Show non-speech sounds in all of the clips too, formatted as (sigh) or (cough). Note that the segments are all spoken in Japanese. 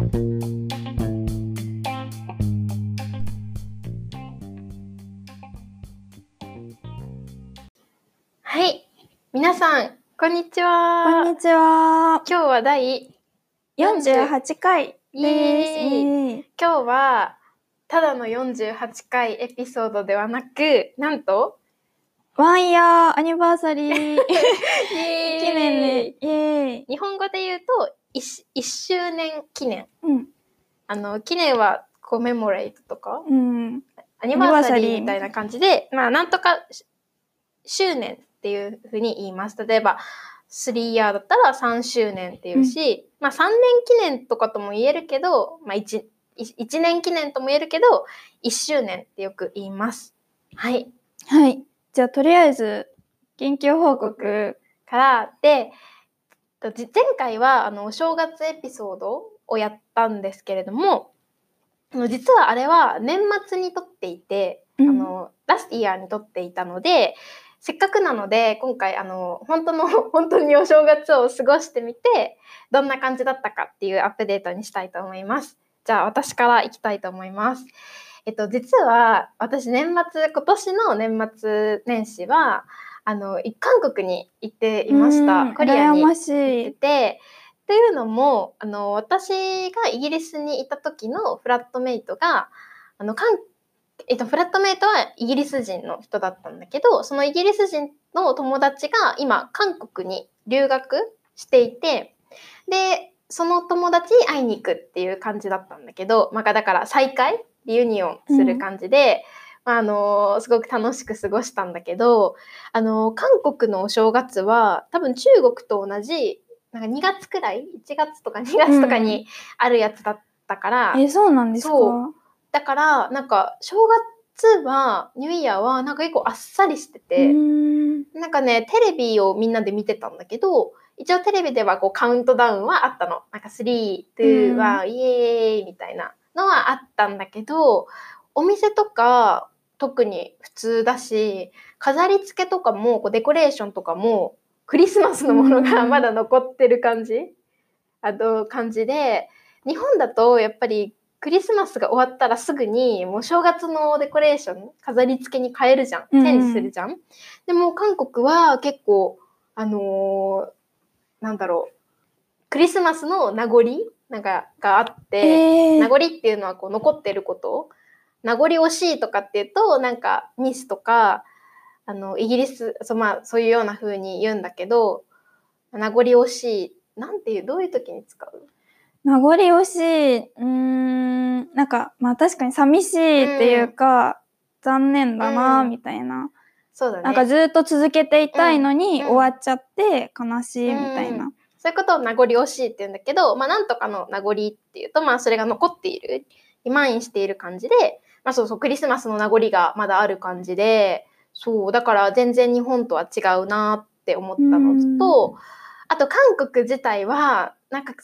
はい。皆さん、こんにちは。こんにちは。今日は第、48回イです。今日は、ただの48回エピソードではなく、なんと、ワンイヤーアニバーサリー (laughs) 記記念で。イエーイ。日本語で言うと、1, 一周年記念。うん。あの、記念はコメモレートとか、うん。アニバーサリーみたいな感じで、まあ、なんとかし周年っていうふうに言います。例えば、3ヤーだったら3周年っていうし、まあ3年記念とかとも言えるけど、まあ 1, 1年記念とも言えるけど、1周年ってよく言います。はい。はい。じゃあ、とりあえず、緊急報告。から、で、前回はあのお正月エピソードをやったんですけれども、あの実はあれは年末に撮っていて、うんあのラストイヤーに撮っていたので、せっかくなので今回あの本当の (laughs) 本当にお正月を過ごしてみてどんな感じだったかっていうアップデートにしたいと思います。じゃあ私からいきたいと思います。えっと実は私年末今年の年末年始はあの韓国に行っていました。うんコリアに行って。て。っていうのもあの私がイギリスにいた時のフラットメイトがあの韓えっと、フラットメイトはイギリス人の人だったんだけどそのイギリス人の友達が今韓国に留学していてでその友達に会いに行くっていう感じだったんだけど、まあ、だから再会リユニオンする感じで、まあ、あのすごく楽しく過ごしたんだけどあの韓国のお正月は多分中国と同じなんか2月くらい1月とか2月とかにあるやつだったから、え、そうなんですか？だからなんか正月はニューイヤーはなんか結構あっさりしてうて、ん。なんかねテレビをみんなで見てたんだけど一応テレビではこうカウントダウンはあったの。なんか3、2、1、イエーイみたいなのはあったんだけどお店とか特に普通だし飾り付けとかもこうデコレーションとかもクリスマスのものがうん。まだ残ってる感じ、あの感じで日本だとやっぱりクリスマスが終わったらすぐにもう正月のデコレーション飾り付けに変えるじゃん。チうん。ェンジするじゃん、でも韓国は結構あのーなんだろう。クリスマスの名残？なんかがあって、えー。名残っていうのはこう残ってること名残惜しいとかっていうとなんかニスとかあのイギリスそう,、まあ、そういうような風に言うんだけど名残惜しいなんていうどういう時に使う？名残惜しい。うーん。なんか、まあ確かに寂しいっていうか、残念だな、うんみたいな。そうだねなんかずっと続けていたいのに、うん終わっちゃって悲しいみたいな。そういうことを名残惜しいって言うんだけど、まあ、なんとかの名残っていうと、まあ、それが残っている、リマインしている感じで、まあ、そうそう、クリスマスの名残がまだある感じで、そう、だから全然日本とは違うなって思ったのと、あと韓国自体は、なんか、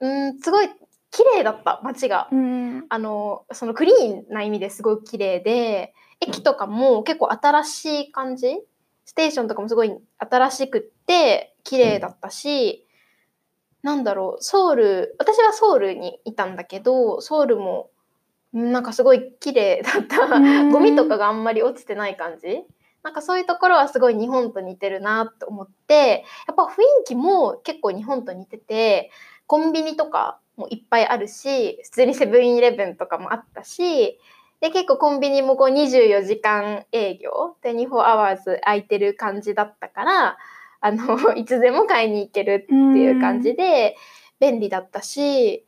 うん、すごい綺麗だった、街が。うん。あの、そのクリーンな意味ですごい綺麗で、駅とかも結構新しい感じステーションとかもすごい新しくって綺麗だったし、なんだろう、ソウル、私はソウルにいたんだけど、ソウルもうんなんかすごい綺麗だった。うん。ゴミとかがあんまり落ちてない感じ。なんかそういうところはすごい日本と似てるなって思って、やっぱ雰囲気も結構日本と似てて、コンビニとかもいっぱいあるし、普通にセブンイレブンとかもあったし、で、結構コンビニもこう24時間営業、24 hours 空いてる感じだったから、あの、(laughs) いつでも買いに行けるっていう感じで便利だったし、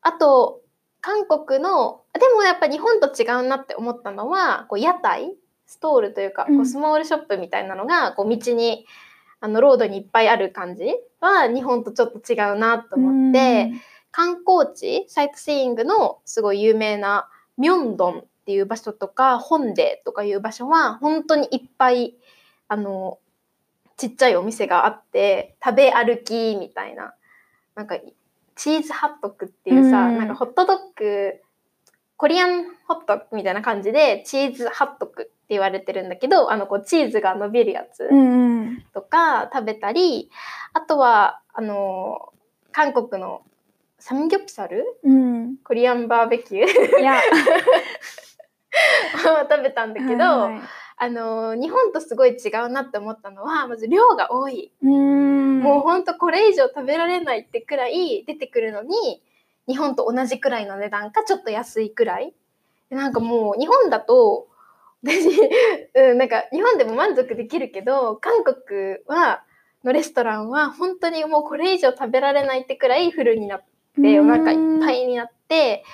あと、韓国の、でもやっぱ日本と違うなって思ったのは、こう屋台ストールというか、こううんスモールショップみたいなのが、こう道に、あの、ロードにいっぱいある感じは、日本とちょっと違うなと思って、観光地、サイトシーイングのすごい有名なミョンドンっていう場所とか、ホンデとかいう場所は、本当にいっぱい、あの、ちっちゃいお店があって、食べ歩きみたいな、なんか、チーズハットクっていうさ、うん。なんかホットドッグ、コリアンホットみたいな感じで、チーズハットクって言われてるんだけど、あの、こう、チーズが伸びるやつ。とか食べたりあとはあの韓国のサムギョプサル？うん。コリアンバーベキュー？(laughs) 食べたんだけど、はいあの日本とすごい違うなって思ったのはまず量が多い。もうほんとこれ以上食べられないってくらい出てくるのに日本と同じくらいの値段かちょっと安いくらい。でなんかもう日本だと私、(laughs) うん、なんか日本でも満足できるけど韓国はのレストランは本当にもうこれ以上食べられないってくらいフルになってお腹いっぱいになって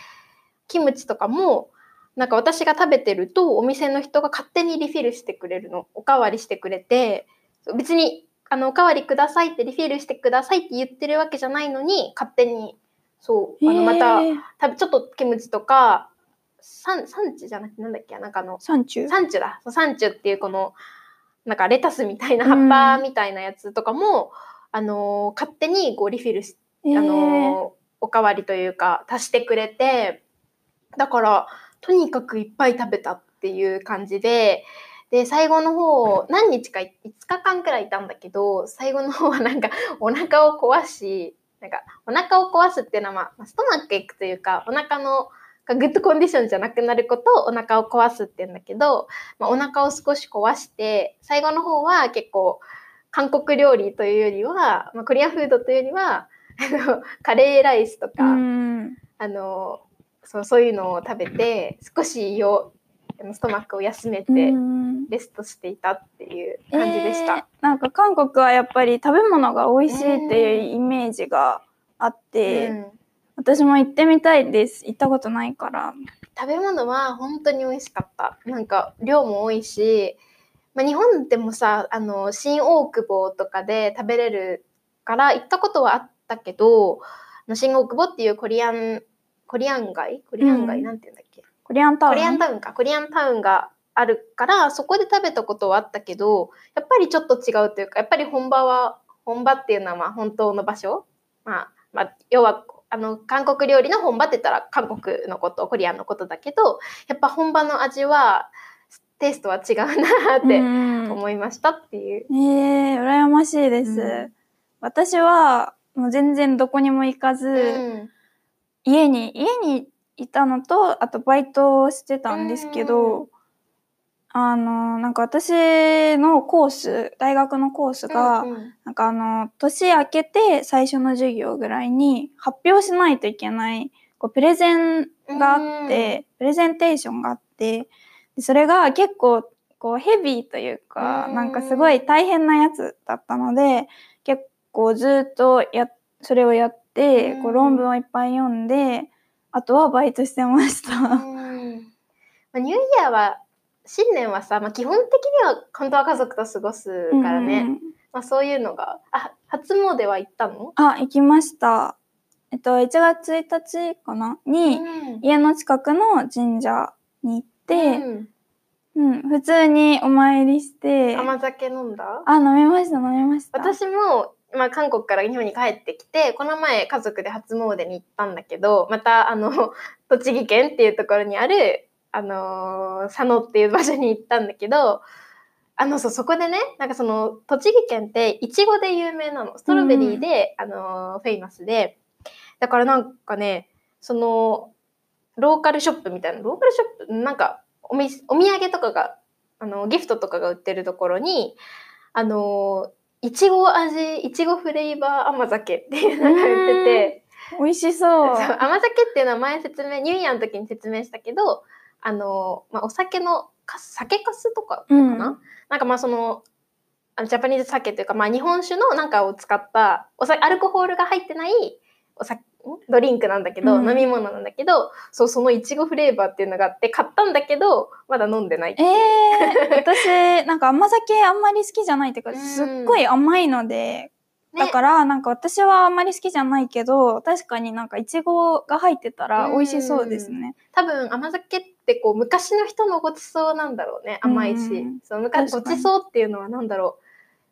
キムチとかもなんか私が食べてるとお店の人が勝手にリフィルしてくれるの。おかわりしてくれて別にあのおかわりくださいってリフィルしてくださいって言ってるわけじゃないのに勝手にそうあのまたへー多分ちょっとキムチとかサンサンチュじゃなくてなんだっけなんかあのサンチュサンチュだ。そうサンチュっていうこのなんかレタスみたいな葉っぱみたいなやつとかも、あの勝手にこうリフィルしえー。あのおかわりというか足してくれてだからとにかくいっぱい食べたっていう感じでで最後の方何日か5日間くらいいたんだけど最後の方はなんかお腹を壊しなんかお腹を壊すっていうのは、まあまあ、ストマックエッグというかお腹のがグッドコンディションじゃなくなることをお腹を壊すって言うんだけど、まあ、お腹を少し壊して最後の方は結構韓国料理というよりは、まあ、コリアンフードというよりはあのカレーライスとか、うん。あのそうそういうのを食べて少し胃をあのストマックを休めてうんレストしていたっていう感じでした。えーなんか韓国はやっぱり食べ物が美味しいっていうイメージがあって、うん私も行ってみたいです。行ったことないから。食べ物は本当に美味しかった。なんか量も多いし、まあ、日本でもさあの新大久保とかで食べれるから行ったことはあったけど新大久保っていうコリアンコリアン街？コリアン街、うんなんて言うんだっけ？コリアンタウン？コリアンタウンか。コリアンタウンがあるからそこで食べたことはあったけどやっぱりちょっと違うというかやっぱり本場は本場っていうのはまあ本当の場所、まあ、まあ要はあの韓国料理の本場って言ったら韓国のことコリアンのことだけどやっぱ本場の味はテイストは違うなってうん。思いましたっていう。えー、羨ましいです。うん。私はもう全然どこにも行かず、うん家に家にいたのとあとバイトをしてたんですけど、うん。あのなんか私のコース大学のコースが、うんなんかあの年明けて最初の授業ぐらいに発表しないといけないこうプレゼンがあって、プレゼンテーションがあってでそれが結構こうヘビーというか、うん。なんかすごい大変なやつだったので結構ずっとやそれをやって、こううん論文をいっぱい読んであとはバイトしてました。うん。まあ、ニューイヤーは新年はさ、まあ、基本的には本当は家族と過ごすからね、うんまあ、そういうのがあ初詣は行ったの、あ行きました。えっと1月1日かな？に、うん。家の近くの神社に行って、うん。うん、普通にお参りして、甘酒飲んだ？あ、飲みました、飲みました。私も、まあ、韓国から日本に帰ってきてこの前家族で初詣に行ったんだけどまたあの (laughs) 栃木県っていうところにある、あのー佐野っていう場所に行ったんだけどあのそうそこでねなんかその栃木県っていちごで有名なの。ストロベリーで、あのーフェイマスで。だからなんかねそのローカルショップみたいなローカルショップ？なんかおみお土産とかがあのギフトとかが売ってるところにあのいちご味いちごフレーバー甘酒っていうのが売ってて。美味しそう。そう甘酒っていうのは前説明ニューイヤーの時に説明したけどあの、まあ、お酒のかす酒かすとかかうん。な、なんかまあそのジャパニーズ酒というか、まあ、日本酒のなんかを使ったお酒アルコールが入ってないお酒んドリンクなんだけど、うん。飲み物なんだけどそうそのいちごフレーバーっていうのがあって買ったんだけどまだ飲んでないえー、私、なんか甘酒あんまり好きじゃないっていうか、うん。すっごい甘いので、だからなんか私はあんまり好きじゃないけど、確かになんかいちごが入ってたら美味しそうですね。多分甘酒ってこう昔の人のごちそうなんだろうね甘いし、うん。そう昔ご確かに。ちそうっていうのは何だろう。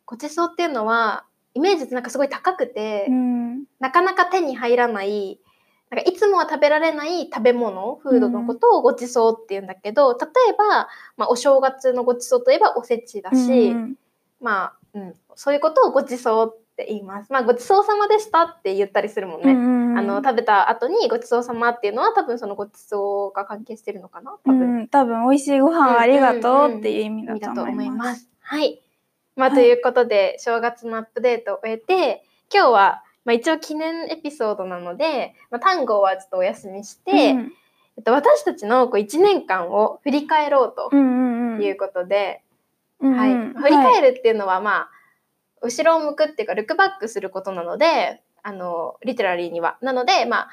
ごちそうっていうのはイメージってなんかすごい高くて、うん。なかなか手に入らないなんかいつもは食べられない食べ物フードのことをごちそうっていうんだけど、例えば、まあ、お正月のごちそうといえばおせちだし、うんまあ、うん、そういうことをごちそうって言います。まあ、ごちそうさまでしたって言ったりするもんね。あの食べた後にごちそうさまっていうのは多分そのごちそうが関係してるのかな？多分、うん、多分美味しいご飯ありがとうっていう意味だとと思いま。す。はい。まあ、はいということで、正月のアップデートを終えて、今日は、まあ、一応記念エピソードなので、まあ、単語はちょっとお休みして、うん。えっと、私たちのこう1年間を振り返ろうということで、うんはい、うん振り返るっていうのは、まあ、後ろを向くっていうか、ルックバックすることなので、あの、リテラリーには。なので、まあ、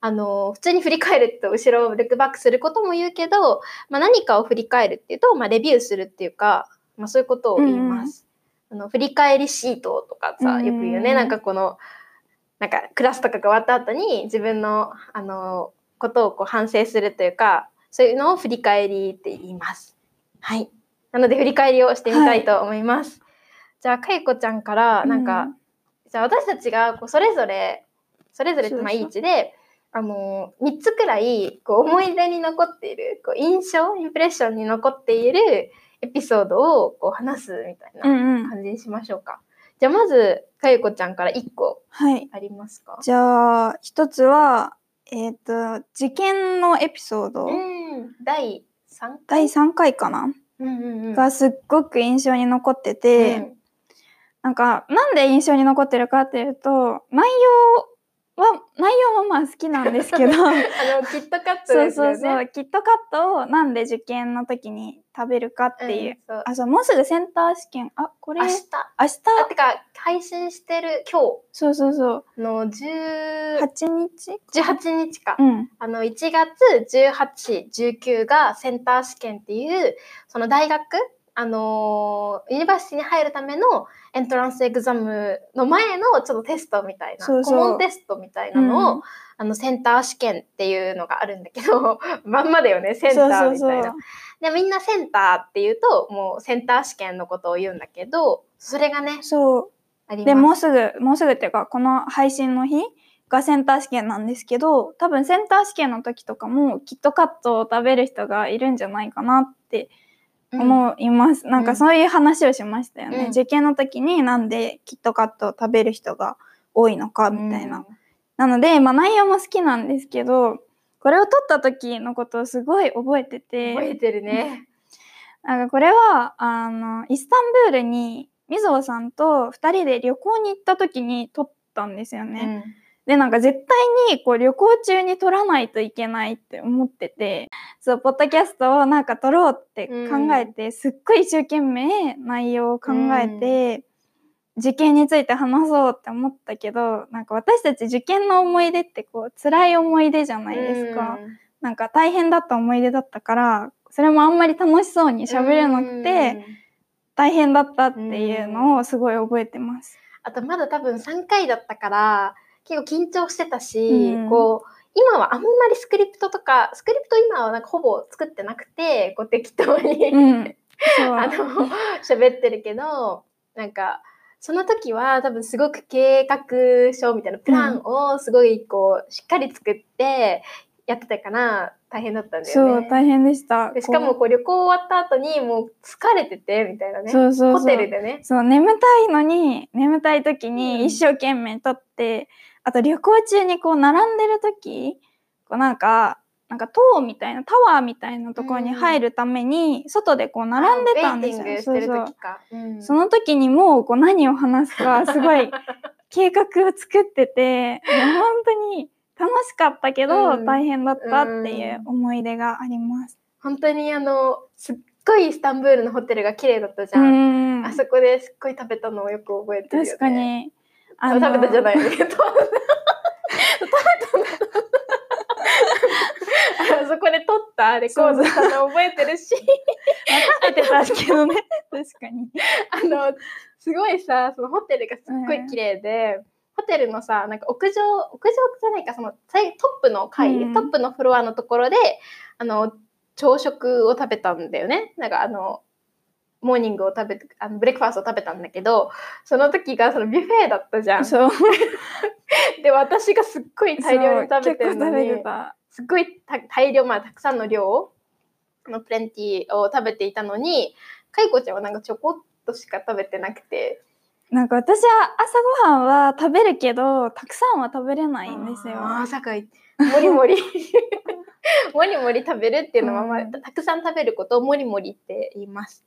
あの、普通に振り返ると後ろをルックバックすることも言うけど、まあ、何かを振り返るっていうと、まあ、レビューするっていうか、まあ、そういうことを言います。あの振り返りシートとかさ、うんよく言うね。なんかこの、なんかクラスとかが終わった後に自分の、あの、ことをこう反省するというか、そういうのを振り返りって言います。はい。なので振り返りをしてみたいと思います。じゃあ、かいこちゃんから、なんか、じゃあ私たちがこうそれぞれ、それぞれってまあいい位置で、あの、3つくらいこう思い出に残っている、こう印象、インプレッションに残っているエピソードをこう話すみたいなうんうん。感じにしましょうか。じゃあまず、かゆこちゃんから1個はい。ありますか？じゃあ、一つは、えっ、と、受験のエピソード、うん。第3第3回かな、うんうんうん。がすっごく印象に残ってて、うんなんか、なんで印象に残ってるかっていうと、内容は、内容はまあ好きなんですけど、(laughs) あの、キットカットそう。そうそう、キットカットをなんで受験の時に食べるかっていう。うあ、そう、もうすぐセンター試験。あ、これ、明明日？日あ、てか、配信してる今そうそうそう。日の10 8日？18日か。うん。あの、1月18、19がセンター試験っていう、その大学、あのーユニバーシティに入るためのエントランスエグザムの前のちょっとテストみたいな、そうそう顧問テストみたいなのを、うんあの、センター試験っていうのがあるんだけど、(laughs) まんまだよね、センターみたいな。で、みんなセンターっていうと、もうセンター試験のことを言うんだけど、それがね、そう。あります。でもうすぐもうすぐっていうかこの配信の日がセンター試験なんですけど多分センター試験の時とかもキットカットを食べる人がいるんじゃないかなってうん思います、なんかそういう話をしましたよね、うん。受験の時になんでキットカットを食べる人が多いのかみたいな、なので、まあ、内容も好きなんですけどこれを撮った時のことをすごい覚えてて。覚えてるね。(laughs) なんかこれはあのイスタンブールにみぞおさんと2人で旅行に行った時に撮ったんですよね。でなんか絶対にこう旅行中に撮らないといけないって思っててそうポッドキャストをなんか撮ろうって考えて、すっごい一生懸命内容を考えて、受験について話そうって思ったけどなんか私たち受験の思い出ってこう辛い思い出じゃないですか。なんか大変だった思い出だったからそれもあんまり楽しそうに喋れなくて、大変だったっていうのをすごい覚えてます。あとまだ多分3回だったから結構緊張してたし、うん。こう今はあんまりスクリプトとかスクリプト今はなんかほぼ作ってなくてこう適当に、うん、あの喋ってるけどなんかその時は多分すごく計画書みたいなプランをすごいこうしっかり作ってやってたから大変だったんだよね。そう大変でした。でしかもここう旅行終わった後にもう疲れててみたいなうね。そうそうそう。ホテルでね。そう眠たいのに眠たい時うん。に一生懸命撮って、あと旅行中にこう並んでる時こうなんかなんか塔みたいなタワーみたいなところに入るために外でこう並んでたんですよ。そうそうその時にもうこう何を話すかすごい計画を作ってて本当に楽しかったけど、うん大変だったっていう思い出があります。本当にあのすっごいイスタンブールのホテルが綺麗だったじゃ。うんんあそこですっごい食べたのをよく覚えてるよね。確かに。あ食べたじゃないね。食べたんだ。あそこで撮ったレコードの覚えてるし、食べてたけどね確かに。あのすごいさそのホテルがすっごい綺麗で、ホテルのさなんか屋上屋上じゃないかその最トップの階、うんトップのフロアのところであの朝食を食べたんだよねなんかあのモーニングを食べてあの breakfast を食べたんだけどその時がそのビュッフェだったじゃんそう。で私がすっごい大量に食べてるのに。すっごいた大量まあたくさんの量の plenty を食べていたのにかいこちゃんはなんかちょこっとしか食べてなくてなんか私は朝ごはんは食べるけど、たくさんは食べれないんですよ。朝がもりもり (laughs) もりもり食べるっていうのは、まあ、うんたくさん食べることをもりもりって言います。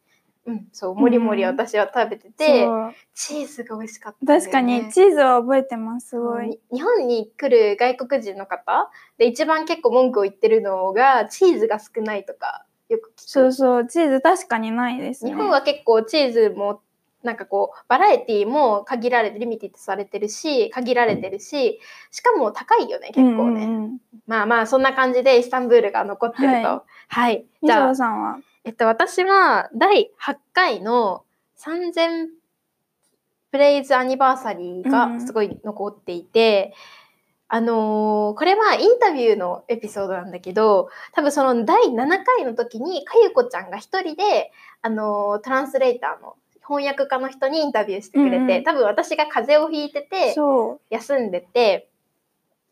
うん、そう、もりもりうん。私は食べてて、そう。チーズが美味しかったね、確かにチーズは覚えてます、すごい。に日本に来る外国人の方で一番結構文句を言ってるのがチーズが少ないとかよく聞く。そうそう、チーズ確かにないですね。日本は結構チーズもなんかこうバラエティも限られてリミティッドされてるし限られてるししかも高いよね結構ね、うんうんうん。まあまあそんな感じでイスタンブールが残ってると。ははい、みじゃあぞさんは？えっと私は第8回の3000プレイズアニバーサリーがすごい残っていて、あのーこれはインタビューのエピソードなんだけど多分その第7回の時にかゆこちゃんが一人で、あのートランスレーターの翻訳家の人にインタビューしてくれて、うんうん多分私が風邪をひいてて。休んでて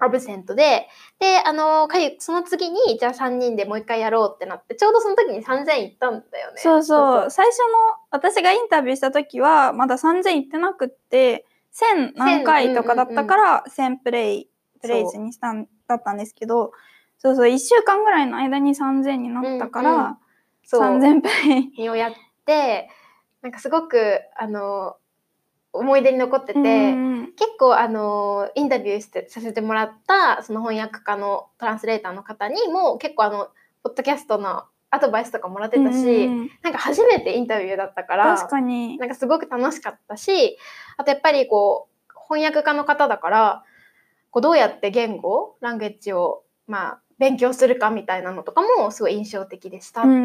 アブセントでであのーかゆその次にじゃあ3人でもう一回やろうってなってちょうどその時に3000行ったんだよね。そうそう。最初の私がインタビューした時はまだ3000いってなくって、1000何回とかだったから1000プレイ、プレイズにしたんだったんですけど、そうそう、1週間ぐらいの間に3000になったから、うんうんそう3000プレイ。をやってなんかすごくあの思い出に残ってて、うん結構あのインタビューしてさせてもらったその翻訳家のトランスレーターの方にも結構あのポッドキャストのアドバイスとかもらってたし、うんなんか初めてインタビューだったから確かに。なんかすごく楽しかったしあとやっぱりこう翻訳家の方だからこうどうやって言語ランゲッジをまあ勉強するかみたいなのとかもすごい印象的でしたっていう。う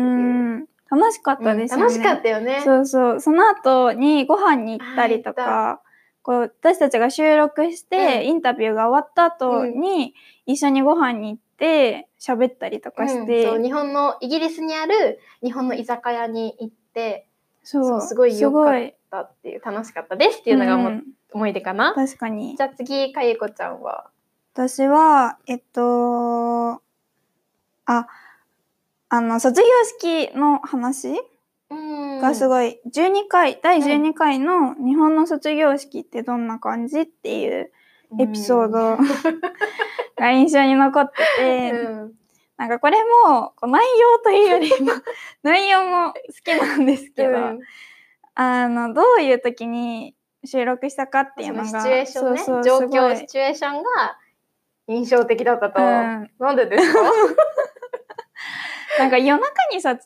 ん楽しかったですよね。楽しかったよね。そうそう。その後にご飯に行ったりとあか、こう私たちが収録して、うんインタビューが終わった後に、一緒にご飯に行って喋ったりとかして、うんそう日本のイギリスにある日本の居酒屋に行ってそうすごい良かったっていう楽しかったですっていうのがも、うん思い出かな？確かにじ。ゃあ次かゆこちゃんは？私は、えっと、あ、あの、卒業式の話？うん。がすごい、12回、第12回の日本の卒業式ってどんな感じっていうエピソード。(laughs) が印象に残ってて、うん。なんかこれも内容というよりも (laughs) 内容も好きなんですけど、うん。あのどういう時に収録したかっていうのがシチュエーションね。そうそう状況シチュエーションが印象的だったと。うん。なんでですか？(laughs) なんか夜中にさ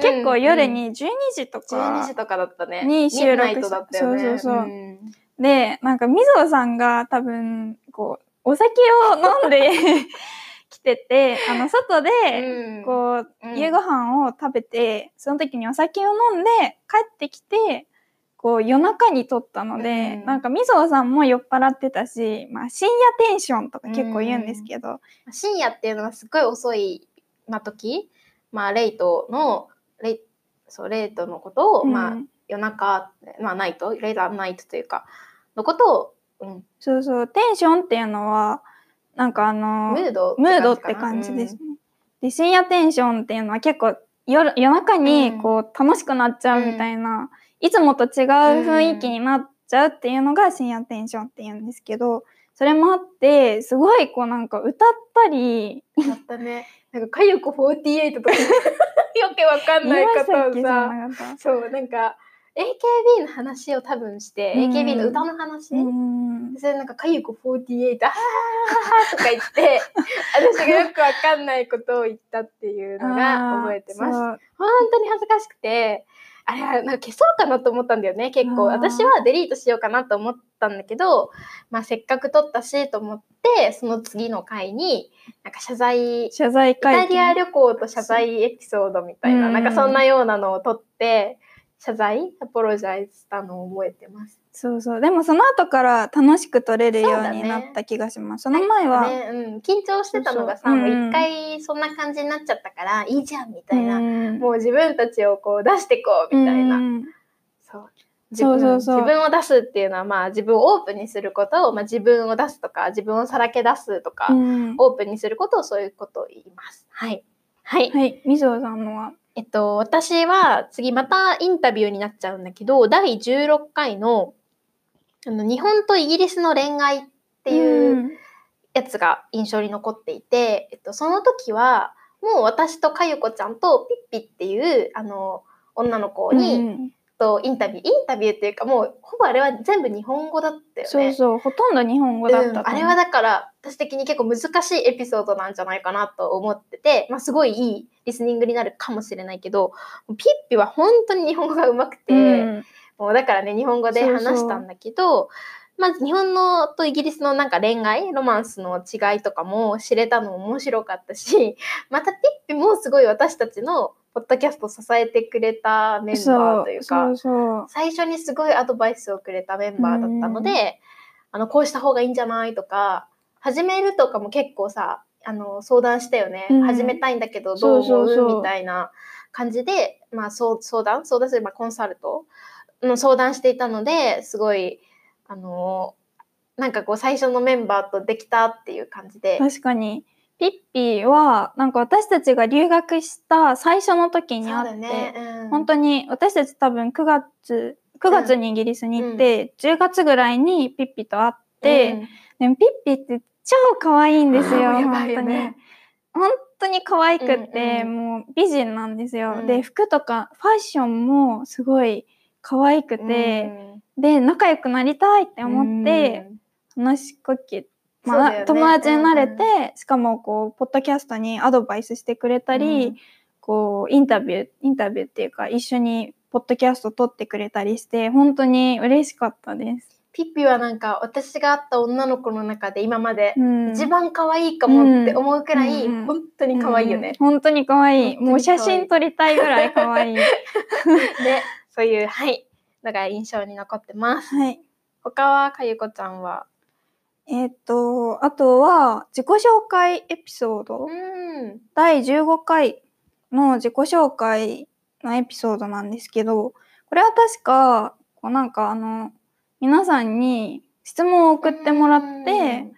結構夜に12時とうんうん12か時とかだったね。に収録ミッドナイトだったよね。そうそうそう。ん。でなんかみぞさんが多分こうお酒を飲んで (laughs) 来ててあの外でうん。こううん。夕ご飯を食べて、その時にお酒を飲んで帰ってきて、こう夜中に撮ったので、うん。なんかみぞさんも酔っ払ってたし、まあ深夜テンションとか結構言うんですけど、深夜っていうのはすごい遅い、まあ、時、まあ、レイトのレイそうレイトのことを、うん。まあ、夜中、まあ、ナイトレイトナイトというかのことを、うん、そうそう、テンションっていうのは、なんかあの、ムードムードって感じですね。で、深夜テンションっていうのは結構夜夜中にこう楽しくなっちゃうみたいな、いつもと違う雰囲気になっちゃうっていうのが深夜テンションっていうんですけど、それもあって、すごいこうなんか歌ったり、だったね。(laughs) なんかかゆこ48とか。(laughs) よくわかん言ない方をさそうなんか AKB の話を多分して、うん。AKB の歌の話、うん。それなんかかゆこ48あーとか言って (laughs) 私がよくわかんないことを言ったっていうのが覚えてます。す。本当に恥ずかしくてあれなんか消そうかなと思ったんだよね結構私はデリートしようかなと思ったんだけど、まあ、せっかく撮ったしと思ってその次の回になんか謝罪イ謝罪タ会見？リア旅行と謝罪エピソードみたいな、うんなんかそんなようなのを撮って謝罪アポロジャイズしたのを覚えてます。そうそう。でもその後から楽しく撮れるようになった気がします。その前は、ねうん、緊張してたのがさもううん一回そんな感じになっちゃったからいいじゃんみたいな、うんもう自分たちをこう出していこうみたいな。うんそうそうそうそう自分を出すっていうのはまあ自分をオープンにすることを、まあ、自分を出すとか自分をさらけ出すとか、うんオープンにすることをそういうことを言います。はい。はい。はい、みぞさんのは？えっと、私は次またインタビューになっちゃうんだけど、第16回のあの日本とイギリスの恋愛っていうやつが印象に残っていて、えっと、その時はもう私とかゆこちゃんとピッピっていうあの女の子に、うん。とインタビューインタビューっていうかもうほぼあれは全部日本語だったよね。そうそうほとんど日本語だったう、うんあれはだから私的に結構難しいエピソードなんじゃないかなと思ってて、まあ、すごいいいリスニングになるかもしれないけどピッピは本当に日本語が上手くて、うんもうだからね日本語で話したんだけどまず日本のとイギリスのなんか恋愛ロマンスの違いとかも知れたのも面白かったし (laughs) またピッピもすごい私たちのポッドキャストを支えてくれたメンバーというか最初にすごいアドバイスをくれたメンバーだったので、あのこうした方がいいんじゃないとか始めるとかも結構さあの相談したよね、うん。始めたいんだけどどう思う？みたいな感じで、まあ、そう相談相談すればコンサルトの相談していたのですごいあのなんかこう最初のメンバーとできたっていう感じで。確かに。ピッピはなんか私たちが留学した最初の時にそう会って、だね、うん。本当に私たち多分9月9月にイギリスに行って、10月ぐらいにピッピと会って、うん。でもピッピって超可愛いんですよ (laughs) 本当に。本当に可愛くって、うん。もう美人なんですよ、うん。で服とかファッションもすごい可愛くて、で仲良くなりたいって思って、話しかけまあね。友達になれて、うんしかもこうポッドキャストにアドバイスしてくれたり、うん。こうインタビューインタビューっていうか一緒にポッドキャスト撮ってくれたりして本当に嬉しかったです。ピッピはなんか私が会った女の子の中で今までうん。一番可愛いかもって思うくらい、うん本当に可愛いよね。うん。本当に可愛い。本当に可愛い。もう写真撮りたいぐらい可愛い。で (laughs) そういうはいのが印象に残ってます。はい。他はかゆこちゃんは？えっ、と、あとは自己紹介エピソード、うん。第15回の自己紹介のエピソードなんですけど、これは確か、こうなんかあの、皆さんに質問を送ってもらって、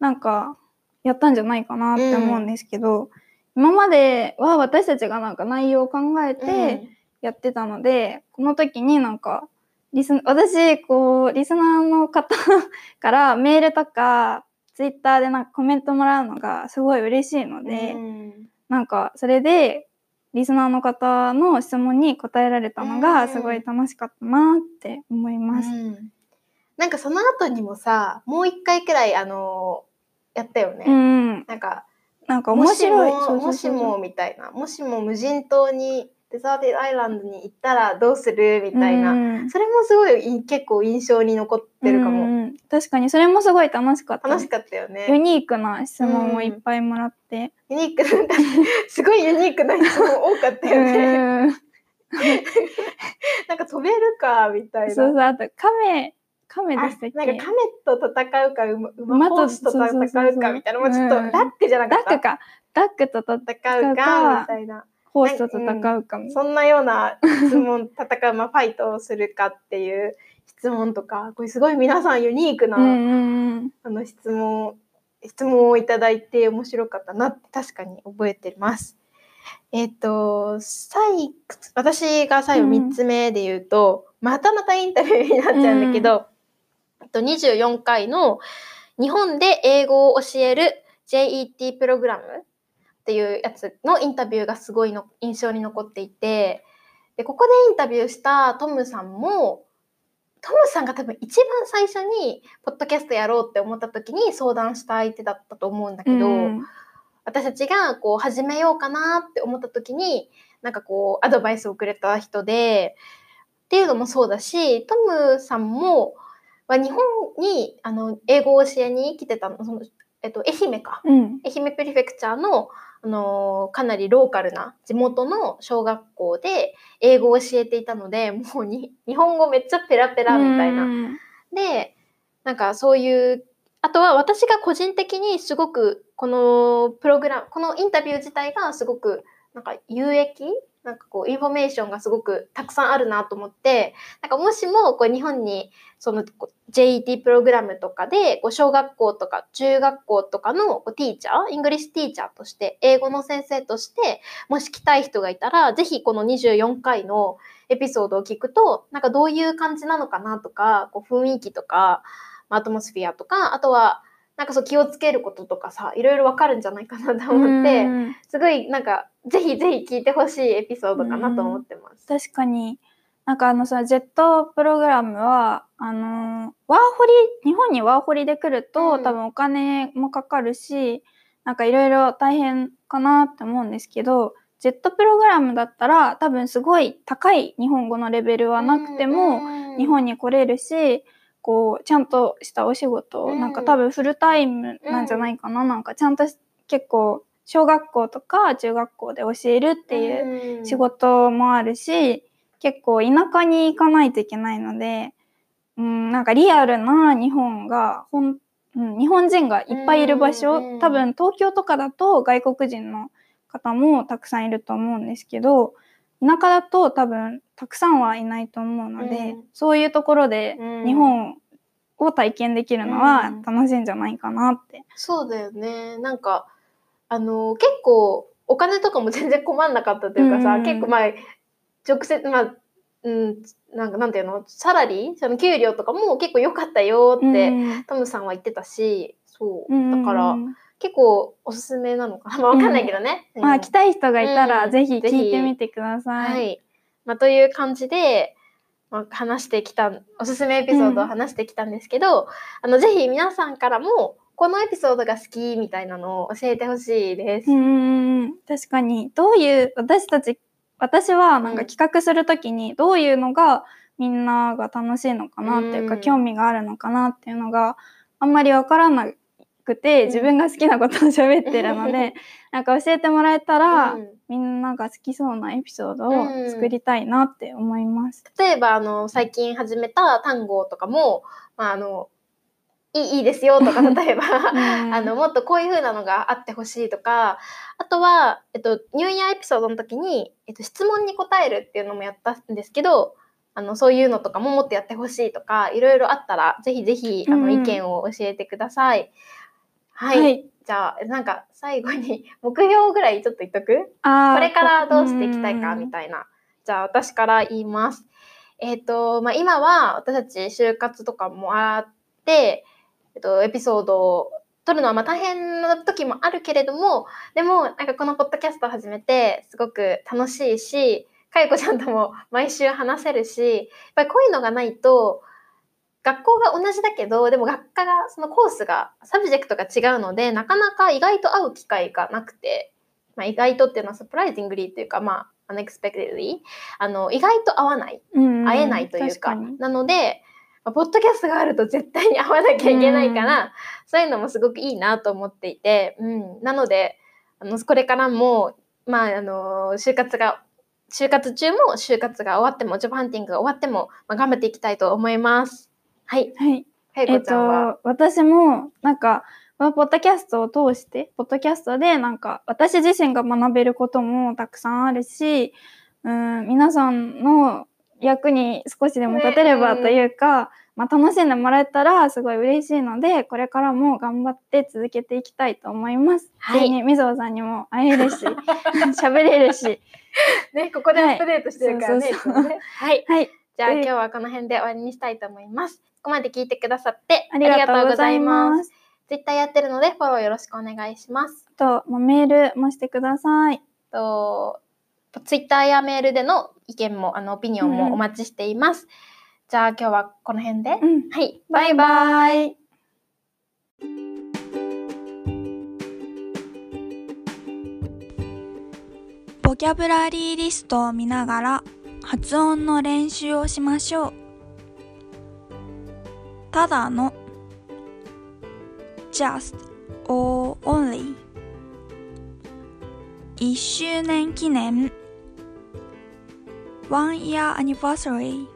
なんかやったんじゃないかなって思うんですけど、今までは私たちがなんか内容を考えてやってたので、この時になんかリス私こうリスナーの方 (laughs) からメールとかツイッターでなんかコメントもらうのがすごい嬉しいので、うんなんかそれでリスナーの方の質問に答えられたのうんがすごい楽しかったなって思います。うんなんかその後にもさもう一回くらいあのやったよね。うん、なんかなんか面白い。もしももしもみたいなもしも無人島にデザーティアイランドに行ったらどうする？みたいな、うん。それもすごいい結構印象に残ってるかも、うん確かにそれもすごい楽しかった。楽しかったよね。ユニークな質問をいっぱいもらって。ユニークなんかすごいユニークな質問多かったよね、うん。(laughs) なんか飛べるかみたいな。そうそう、あと、亀、亀であしたっけ？なんか亀と戦うか馬馬馬と戦そうかみたいな。もうちょっとうん。ラックじゃなかった？ダックか。ダックとと戦うかみたいなホースと戦うかも。そんなような質問戦う、まあ、ファイトをするかっていう質問とか (laughs) これすごい皆さんユニークな、うんうんうん。あの質問質問をいただいて面白かったなって確かに覚えてます。えっ、と最私が最後うん3つ目で言うと、またまたインタビューになっちゃうんだけど、えっと24回の日本で英語を教える JET プログラムっていうやつのインタビューがすごいの印象に残っていてでここでインタビューしたトムさんもトムさんが多分一番最初にポッドキャストやろうって思った時に相談した相手だったと思うんだけど、うん私たちがこう始めようかなって思った時になんかこうアドバイスをくれた人でっていうのもそうだしトムさんも、まあ、日本にあの英語を教えに来てたのその、えっと、愛媛かうん。愛媛プリフェクチャーの、あのーかなりローカルな地元の小学校で英語を教えていたのでもうに (laughs) 日本語めっちゃペラペラみたいな。うんでなんかそういうあとは私が個人的にすごくこのプログラムこのインタビュー自体がすごくなんか有益なんかこうインフォメーションがすごくたくさんあるなと思ってなんかもしもこう日本にその JET プログラムとかでこう小学校とか中学校とかのこう teacher English teacher として英語の先生としてもし来たい人がいたらぜひこの24回のエピソードを聞くとなんかどういう感じなのかなとかこう雰囲気とか atmosphere とかあとはなんかそう気をつけることとかさいろいろわかるんじゃないかなと思ってうん。すごいなんかぜひぜひ聞いてほしいエピソードかなと思ってます。確かに。なんかあのさジェットプログラムはあのーワーホリ日本にワーホリで来ると、うん。多分お金もかかるしなんかいろいろ大変かなって思うんですけどジェットプログラムだったら多分すごい高い日本語のレベルはなくても、日本に来れるしこうちゃんとしたお仕事を、うんなん。か多分フルタイムなんじゃないかな、なんかちゃんとし結構小学校とか中学校で教えるっていう仕事もあるし、結構田舎に行かないといけないので、うん、なんかリアルな日本がほん、うん、日本人がいっぱいいる場所、うん。多分東京とかだと外国人の方もたくさんいると思うんですけど田舎だと多分たくさんはいないと思うので、うん。そういうところでうん。日本を体験できるのはうん。楽しいんじゃないかなって。そうだよね。なんかあの結構お金とかも全然困んなかったというかさ、うん結構まあ直接まあうんなんかなんていうの？サラリー？その給料とかも結構良かったよって、うんトムさんは言ってたしそう。うん。だから結構おすすめなのか。な (laughs) まあわかんないけどね、うん。まあ来たい人がいたら、うん。ぜひ聞いてみてくださ。はい。い、まあ、という感じで、まあ、話してきたおすすめエピソードを話してきたんですけど、あのぜひ皆さんからもこのエピソードが好きみたいなのを教えてほしいです。うん確かに。どういう私たち私はなんか企画するときにどういうのがみんなが楽しいのかなっていうか、うん。興味があるのかなっていうのがあんまりわからなくて、うん。自分が好きなことを喋ってるので (laughs) なんか教えてもらえたら、うん。みんなが好きそうなエピソードを作りたいなって思います。例えばあの最近始めた単語とかも、まあ、あのいいいいですよとか例えば、ん。あのもっとこういう風なのがあってほしいとかあとは、えっと、ニューイヤーエピソードの時に、えっと、質問に答えるっていうのもやったんですけどあのそういうのとかももっとやってほしいとかいろいろあったらぜひぜひあの、うん。意見を教えてください。はい、はいじゃあなんか最後に (laughs) 目標ぐらいちょっと言っとく？これからどうしていきたいかうんみたいな。じゃあ私から言います。えっ、と、まあ、今は私たち就活とかもあって、えっと、エピソードを撮るのはまあ大変な時もあるけれども、でもなんかこのポッドキャストを始めてすごく楽しいし、かゆこちゃんとも毎週話せるし、やっぱりこういうのがないと、学校が同じだけど、でも学科が、そのコースが、 subject が違うので、なかなか意外と会う機会がなくて、まあ、意外とっていうのは surprisingly っていうか、まあ、unexpectedly、あの、意外と会わない、うん会えないというか、なので、まあポッドキャストがあると絶対に会わなきゃいけないから、そういうのもすごくいいなと思っていて、うん、なので、あの、これからも、まあ、あの、就活が、就活中も就活が終わっても、ジョブハンティングが終わっても、まあ、頑張っていきたいと思います。はい。はいえっこちゃんは？と、私も、なんか、このポッドキャストを通して、ポッドキャストで、なんか、私自身が学べることもたくさんあるし、うん、皆さんの役に少しでも立てればねというか、まあ、楽しんでもらえたらすごい嬉しいので、これからも頑張って続けていきたいと思います。はいみぞおさんにも会えるし、(laughs) 喋れるし。ね、ここでアップデートしてるからね。はいはい。はい。じゃあで今日はこの辺で終わりにしたいと思います。ここまで聞いてくださってありがとうございます。す。ツイッターやってるのでフォローよろしくお願いします。と、まあメールもしてください。とツイッターやメールでの意見もあのオピニオンもお待ちしています。じゃあ今日はこの辺で。うん。はい。バイバイ。ボキャブラリーリストを見ながら発音の練習をしましょう。ただの just or only 1周年記念 one year anniversary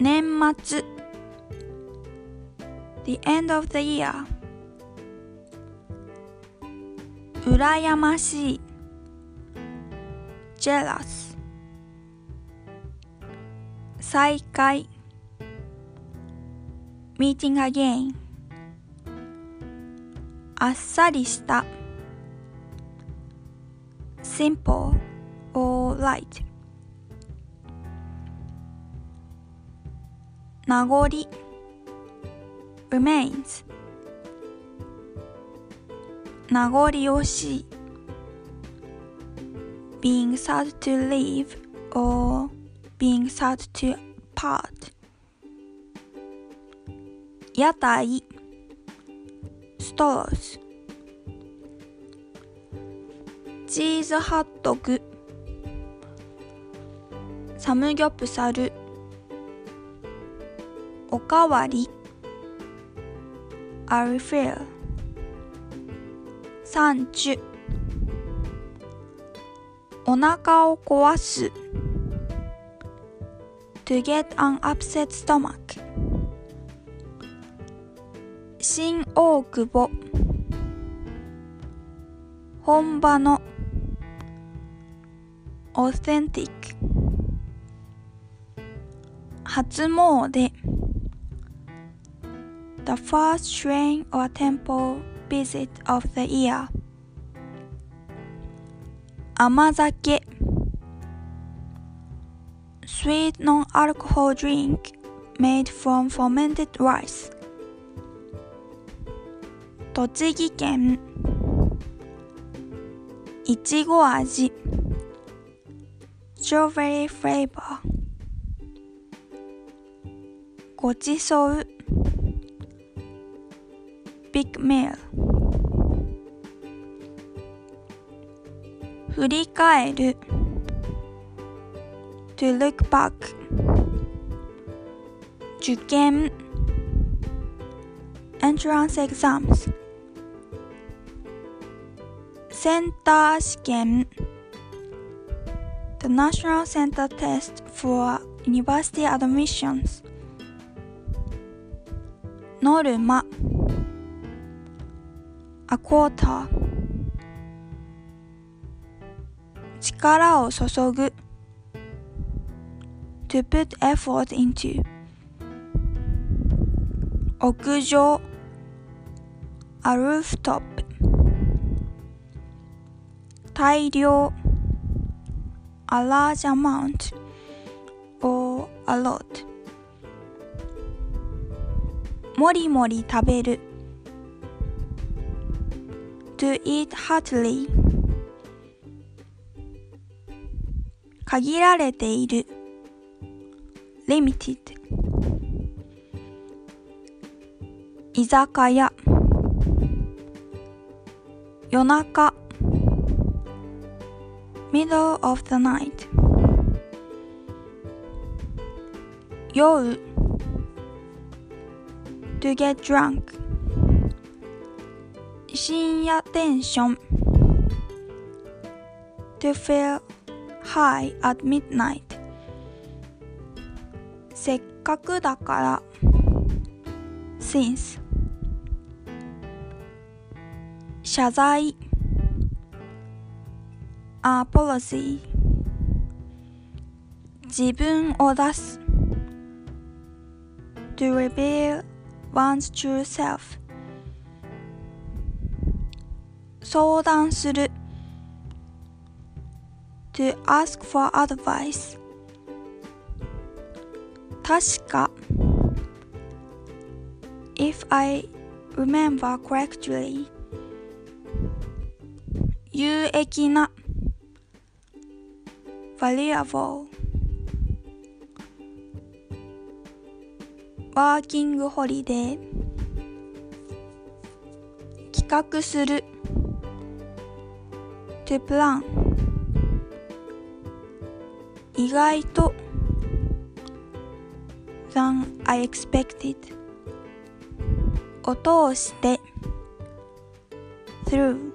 年末 the end of the year 羨ましい jealous 再会 meeting again あっさりした simple or light 名残 remains 名残惜しい being sad to leave or being sad to part. 屋台。stalls チーズハットグ。サムギョプサル。おかわり。a refill 産地。お腹を壊す。To get an upset stomach 新大久保本場の authentic 初詣 the first shrine or temple visit of the year 甘酒 sweet non-alcohol drink made from fermented rice 栃木県いちご味 strawberry flavor ごちそう big meal 振り返る to look back 受験 entrance exams センター試験 The National Center Test for University Admissions ノルマ A quarter 力を注ぐ To put effort into 屋上 A rooftop 大量 A large amount or a lot もりもり食べる To eat heartily 限られている limited 居酒屋夜中 middle of the night 酔う to get drunk 深夜テンション to feel high at midnight っかくだから since 謝罪 apology 自分を出す to reveal one's true self 相談する to ask for advice 確か if I remember correctly 有益な valuable ワーキングホリデー企画する to plan 意外と than I expected 音をして through